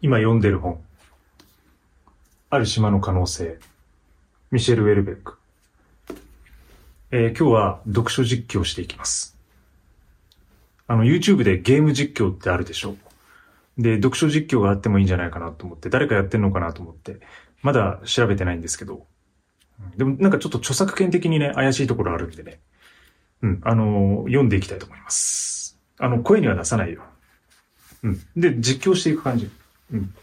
今読んでる本。ある島の可能性。ミシェル・ウェルベック。えー今日は読書実況していきます。あの、YouTube でゲーム実況ってあるでしょで、読書実況があってもいいんじゃないかなと思って、誰かやってんのかなと思って、まだ調べてないんですけど、でもなんかちょっと著作権的にね、怪しいところあるんでね、うん、あのー読んでいきたいと思います。あの、声には出さないよ。うん。で、実況していく感じ。うん。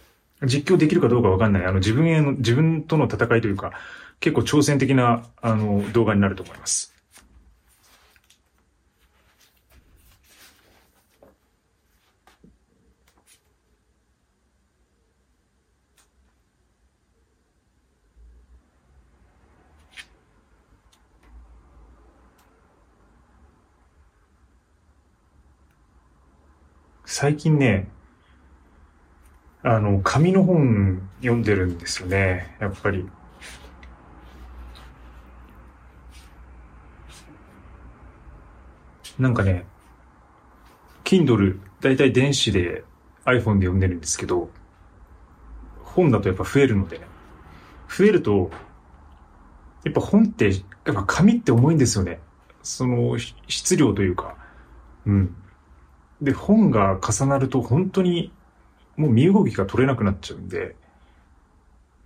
実況できるかどうかわかんない。あの、自分への、自分との戦いというか、結構挑戦的な、あの、動画になると思います。最近ね、あの、紙の本読んでるんですよね、やっぱり。なんかね、Kindle、だいたい電子で iPhone で読んでるんですけど、本だとやっぱ増えるので。増えると、やっぱ本って、やっぱ紙って重いんですよね。その、質量というか。うん。で、本が重なると本当にもう身動きが取れなくなっちゃうんで、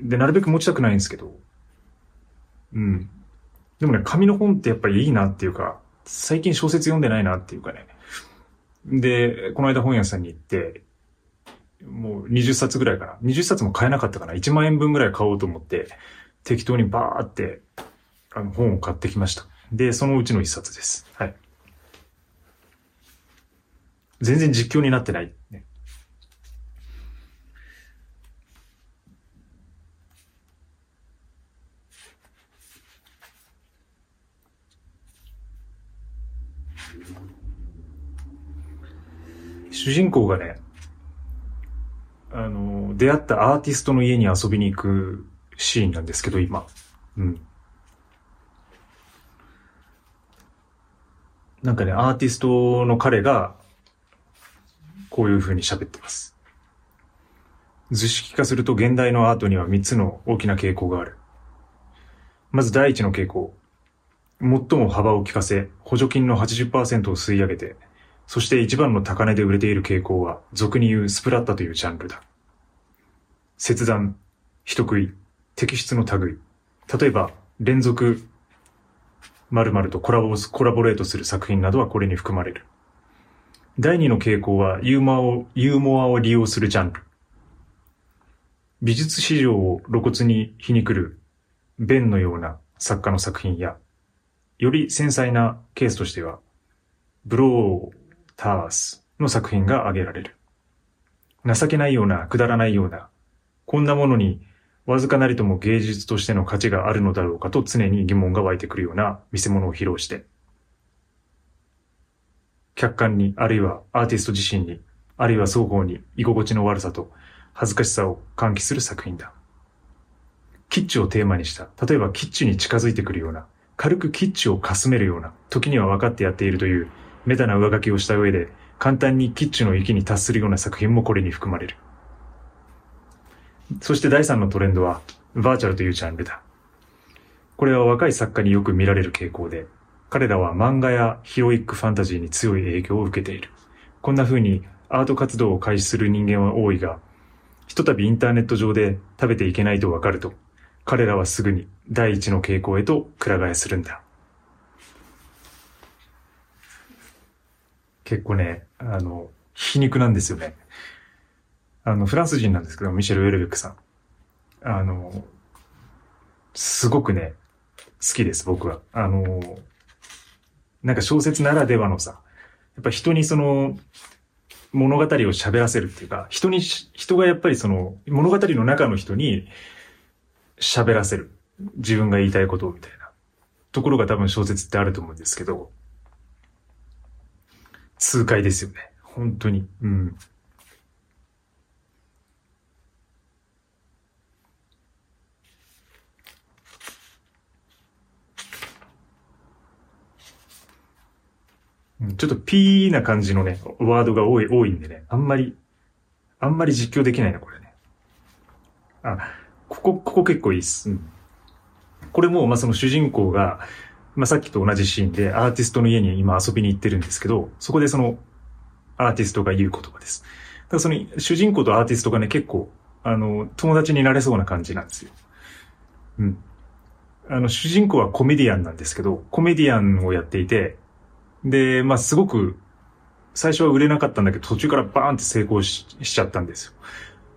で、なるべく持ちたくないんですけど、うん。でもね、紙の本ってやっぱりいいなっていうか、最近小説読んでないなっていうかね。で、この間本屋さんに行って、もう20冊ぐらいかな。20冊も買えなかったかな。1万円分ぐらい買おうと思って、適当にバーって、あの、本を買ってきました。で、そのうちの1冊です。はい。全然実況になってない。ね、主人公がね、あの、出会ったアーティストの家に遊びに行くシーンなんですけど、今。うん。なんかね、アーティストの彼が、こういう風に喋ってます。図式化すると現代のアートには3つの大きな傾向がある。まず第一の傾向。最も幅を利かせ、補助金の80%を吸い上げて、そして一番の高値で売れている傾向は、俗に言うスプラッタというジャンルだ。切断、人食い、摘出の類。例えば、連続、〇〇とコラボコラボレートする作品などはこれに含まれる。第二の傾向はユーモアを、ユーモアを利用するジャンル。美術史上を露骨に皮肉る、ベンのような作家の作品や、より繊細なケースとしては、ブロータースの作品が挙げられる。情けないような、くだらないような、こんなものにわずかなりとも芸術としての価値があるのだろうかと常に疑問が湧いてくるような見せ物を披露して、客観に、あるいはアーティスト自身に、あるいは双方に居心地の悪さと恥ずかしさを喚起する作品だ。キッチをテーマにした、例えばキッチに近づいてくるような、軽くキッチをかすめるような、時には分かってやっているという、メタな上書きをした上で、簡単にキッチュの域に達するような作品もこれに含まれる。そして第三のトレンドは、バーチャルというジャンルだ。これは若い作家によく見られる傾向で、彼らは漫画やヒロイックファンタジーに強い影響を受けている。こんな風にアート活動を開始する人間は多いが、ひとたびインターネット上で食べていけないとわかると、彼らはすぐに第一の傾向へとくら替えするんだ。結構ね、あの、皮肉なんですよね。あの、フランス人なんですけど、ミシェル・ウェルベックさん。あの、すごくね、好きです、僕は。あの、なんか小説ならではのさ、やっぱ人にその、物語を喋らせるっていうか、人に、人がやっぱりその、物語の中の人に喋らせる。自分が言いたいことをみたいな。ところが多分小説ってあると思うんですけど、痛快ですよね。本当に。うん。ちょっとピーな感じのね、ワードが多い、多いんでね、あんまり、あんまり実況できないな、これね。あ、ここ、ここ結構いいっす。うん、これも、まあ、その主人公が、まあ、さっきと同じシーンでアーティストの家に今遊びに行ってるんですけど、そこでそのアーティストが言う言葉です。だからその主人公とアーティストがね、結構、あの、友達になれそうな感じなんですよ。うん。あの、主人公はコメディアンなんですけど、コメディアンをやっていて、で、まあ、すごく、最初は売れなかったんだけど、途中からバーンって成功ししちゃったんですよ。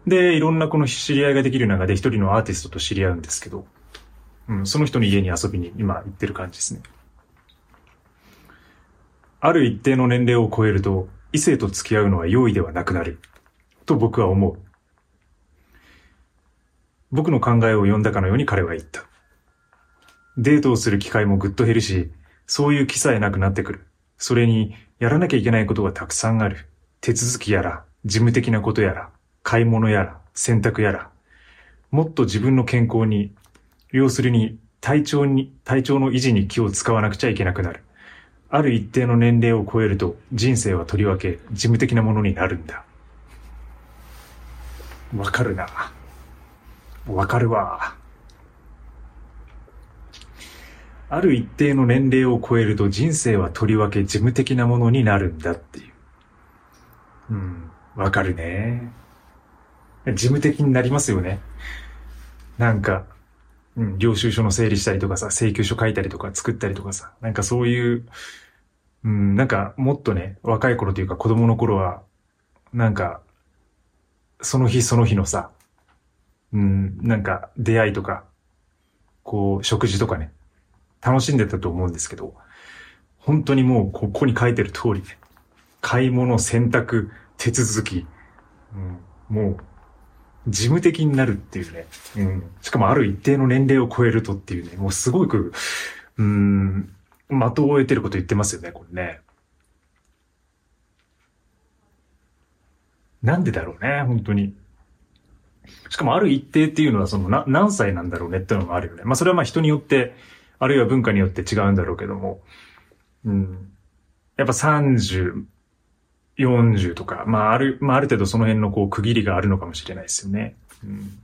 で、いろんなこの知り合いができる中で一人のアーティストと知り合うんですけど、うん、その人の家に遊びに今行ってる感じですね。ある一定の年齢を超えると、異性と付き合うのは容易ではなくなる。と僕は思う。僕の考えを読んだかのように彼は言った。デートをする機会もぐっと減るし、そういう気さえなくなってくる。それに、やらなきゃいけないことがたくさんある。手続きやら、事務的なことやら、買い物やら、洗濯やら。もっと自分の健康に要するに体調に、体調の維持に気を使わなくちゃいけなくなる。ある一定の年齢を超えると人生はとりわけ事務的なものになるんだ。わかるな。わかるわ。ある一定の年齢を超えると人生はとりわけ事務的なものになるんだっていう。うん、わかるね。事務的になりますよね。なんか、うん、領収書の整理したりとかさ、請求書書いたりとか作ったりとかさ、なんかそういう、うん、なんかもっとね、若い頃というか子供の頃は、なんか、その日その日のさ、うん、なんか出会いとか、こう、食事とかね、楽しんでたと思うんですけど、本当にもうここに書いてる通り、買い物、選択、手続き、うん、もう事務的になるっていうね。うん。しかもある一定の年齢を超えるとっていうね、もうすごく、うん、的を得てること言ってますよね、これね。なんでだろうね、本当に。しかもある一定っていうのはそのな何歳なんだろうねっていうのもあるよね。まあそれはまあ人によって、あるいは文化によって違うんだろうけども、うん。やっぱ30、40とか、まあある、まあある程度その辺のこう区切りがあるのかもしれないですよね。うん、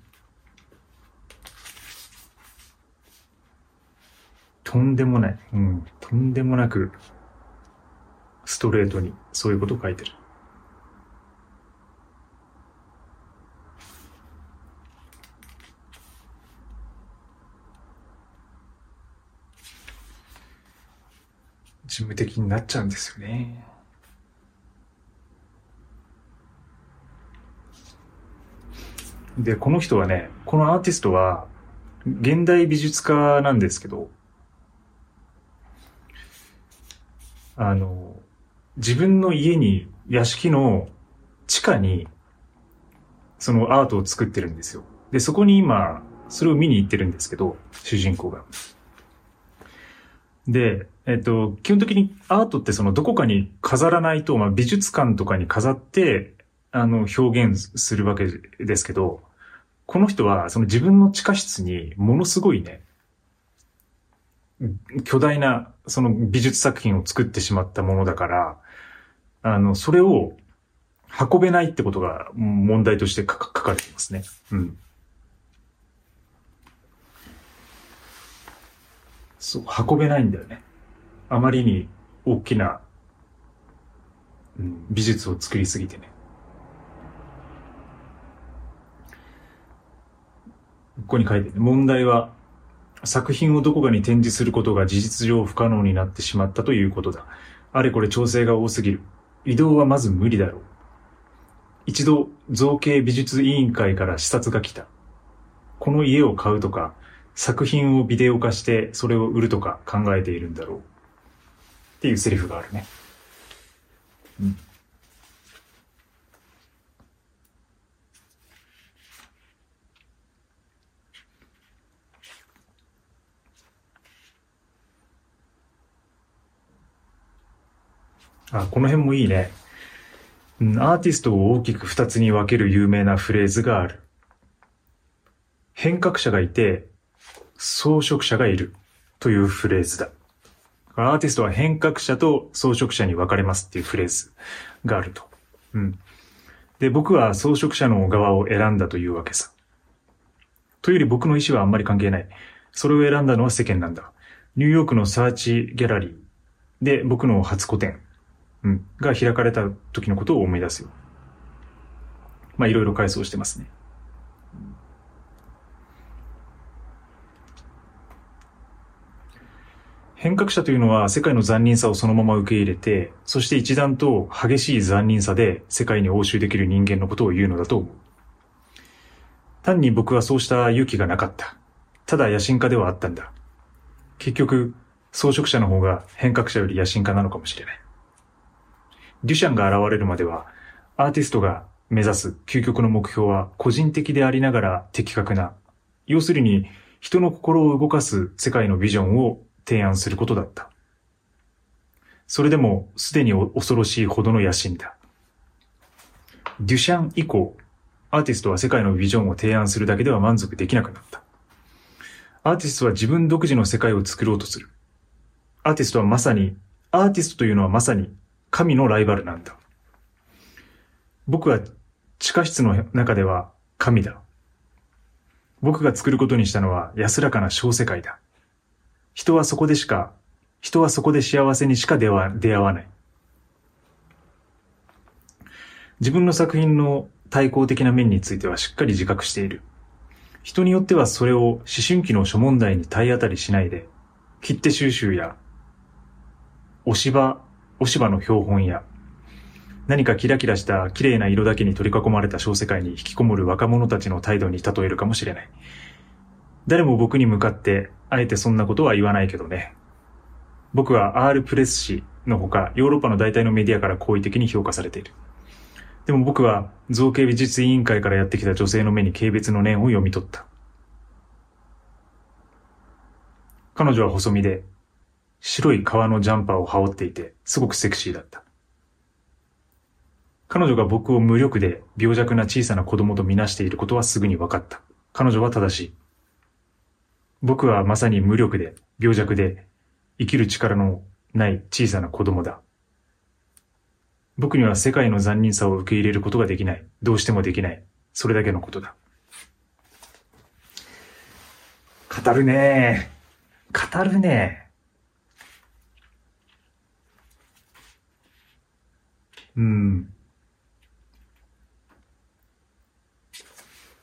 とんでもない。うん。とんでもなく、ストレートにそういうことを書いてる。事務的になっちゃうんですよね。で、この人はね、このアーティストは、現代美術家なんですけど、あの、自分の家に、屋敷の地下に、そのアートを作ってるんですよ。で、そこに今、それを見に行ってるんですけど、主人公が。で、えっと、基本的にアートってそのどこかに飾らないと、まあ、美術館とかに飾って、あの、表現するわけですけど、この人はその自分の地下室にものすごいね、巨大なその美術作品を作ってしまったものだから、あの、それを運べないってことが問題として書かれていますね。うん。そう、運べないんだよね。あまりに大きな、うん、美術を作りすぎてね。ここに書いて。問題は、作品をどこかに展示することが事実上不可能になってしまったということだ。あれこれ調整が多すぎる。移動はまず無理だろう。一度、造形美術委員会から視察が来た。この家を買うとか、作品をビデオ化してそれを売るとか考えているんだろう。っていうセリフがあるね。うん。あ、この辺もいいね。アーティストを大きく二つに分ける有名なフレーズがある。変革者がいて、装飾者がいるというフレーズだ。アーティストは変革者と装飾者に分かれますっていうフレーズがあると。うん。で、僕は装飾者の側を選んだというわけさ。というより僕の意思はあんまり関係ない。それを選んだのは世間なんだ。ニューヨークのサーチギャラリーで僕の初個展、うん、が開かれた時のことを思い出すよ。まあいろいろ回想してますね。変革者というのは世界の残忍さをそのまま受け入れて、そして一段と激しい残忍さで世界に応酬できる人間のことを言うのだと思う。単に僕はそうした勇気がなかった。ただ野心家ではあったんだ。結局、装飾者の方が変革者より野心家なのかもしれない。デュシャンが現れるまでは、アーティストが目指す究極の目標は個人的でありながら的確な、要するに人の心を動かす世界のビジョンを提案することだった。それでもすでに恐ろしいほどの野心だ。デュシャン以降、アーティストは世界のビジョンを提案するだけでは満足できなくなった。アーティストは自分独自の世界を作ろうとする。アーティストはまさに、アーティストというのはまさに神のライバルなんだ。僕は地下室の中では神だ。僕が作ることにしたのは安らかな小世界だ。人はそこでしか、人はそこで幸せにしか出会わない。自分の作品の対抗的な面についてはしっかり自覚している。人によってはそれを思春期の諸問題に体当たりしないで、切手収集や、押し場、押し場の標本や、何かキラキラした綺麗な色だけに取り囲まれた小世界に引きこもる若者たちの態度に例えるかもしれない。誰も僕に向かって、あえてそんなことは言わないけどね。僕は R プレス誌のほか、ヨーロッパの大体のメディアから好意的に評価されている。でも僕は造形美術委員会からやってきた女性の目に軽蔑の念を読み取った。彼女は細身で、白い革のジャンパーを羽織っていて、すごくセクシーだった。彼女が僕を無力で病弱な小さな子供とみなしていることはすぐに分かった。彼女は正しい。僕はまさに無力で病弱で生きる力のない小さな子供だ。僕には世界の残忍さを受け入れることができない。どうしてもできない。それだけのことだ。語るね語るねうん。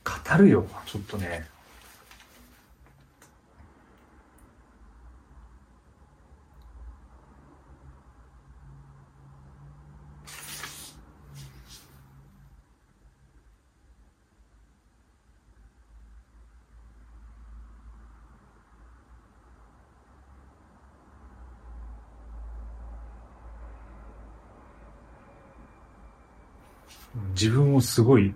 語るよ、ちょっとね。自分をすごい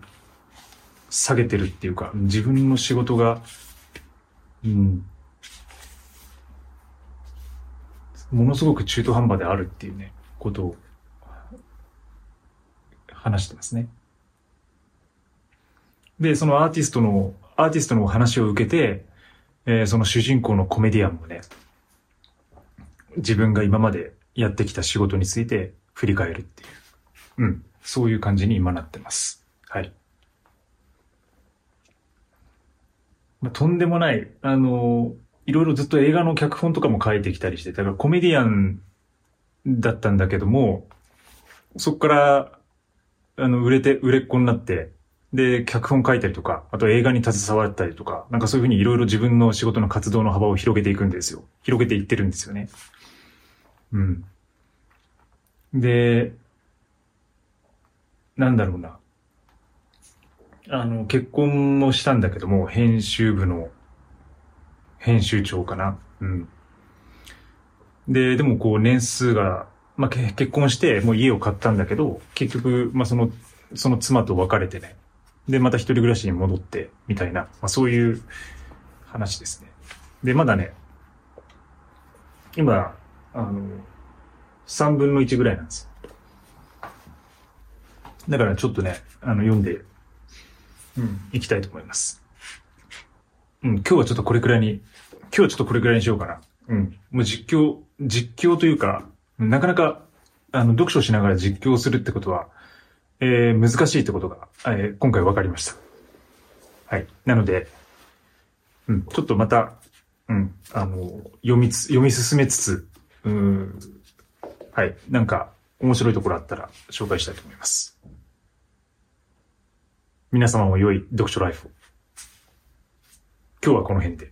下げてるっていうか、自分の仕事が、うん、ものすごく中途半端であるっていうね、ことを話してますね。で、そのアーティストの、アーティストの話を受けて、えー、その主人公のコメディアンもね、自分が今までやってきた仕事について振り返るっていう。うん。そういう感じに今なってます。はい。まあ、とんでもない、あの、いろいろずっと映画の脚本とかも書いてきたりして、だからコメディアンだったんだけども、そこから、あの、売れて、売れっ子になって、で、脚本書いたりとか、あと映画に携わったりとか、なんかそういうふうにいろいろ自分の仕事の活動の幅を広げていくんですよ。広げていってるんですよね。うん。で、なんだろうな。あの、結婚もしたんだけども、編集部の編集長かな。うん。で、でもこう年数が、まあ、結婚してもう家を買ったんだけど、結局、まあ、その、その妻と別れてね。で、また一人暮らしに戻って、みたいな、まあ、そういう話ですね。で、まだね、今、あの、三分の一ぐらいなんですだからちょっとね、あの、読んで、うん、いきたいと思います。うん、今日はちょっとこれくらいに、今日はちょっとこれくらいにしようかな。うん。もう実況、実況というか、なかなか、あの、読書しながら実況するってことは、えー、難しいってことが、えー、今回分かりました。はい。なので、うん、ちょっとまた、うん、あの、読みつ、読み進めつつ、うん、はい、なんか、面白いところあったら紹介したいと思います。皆様も良い読書ライフを。今日はこの辺で。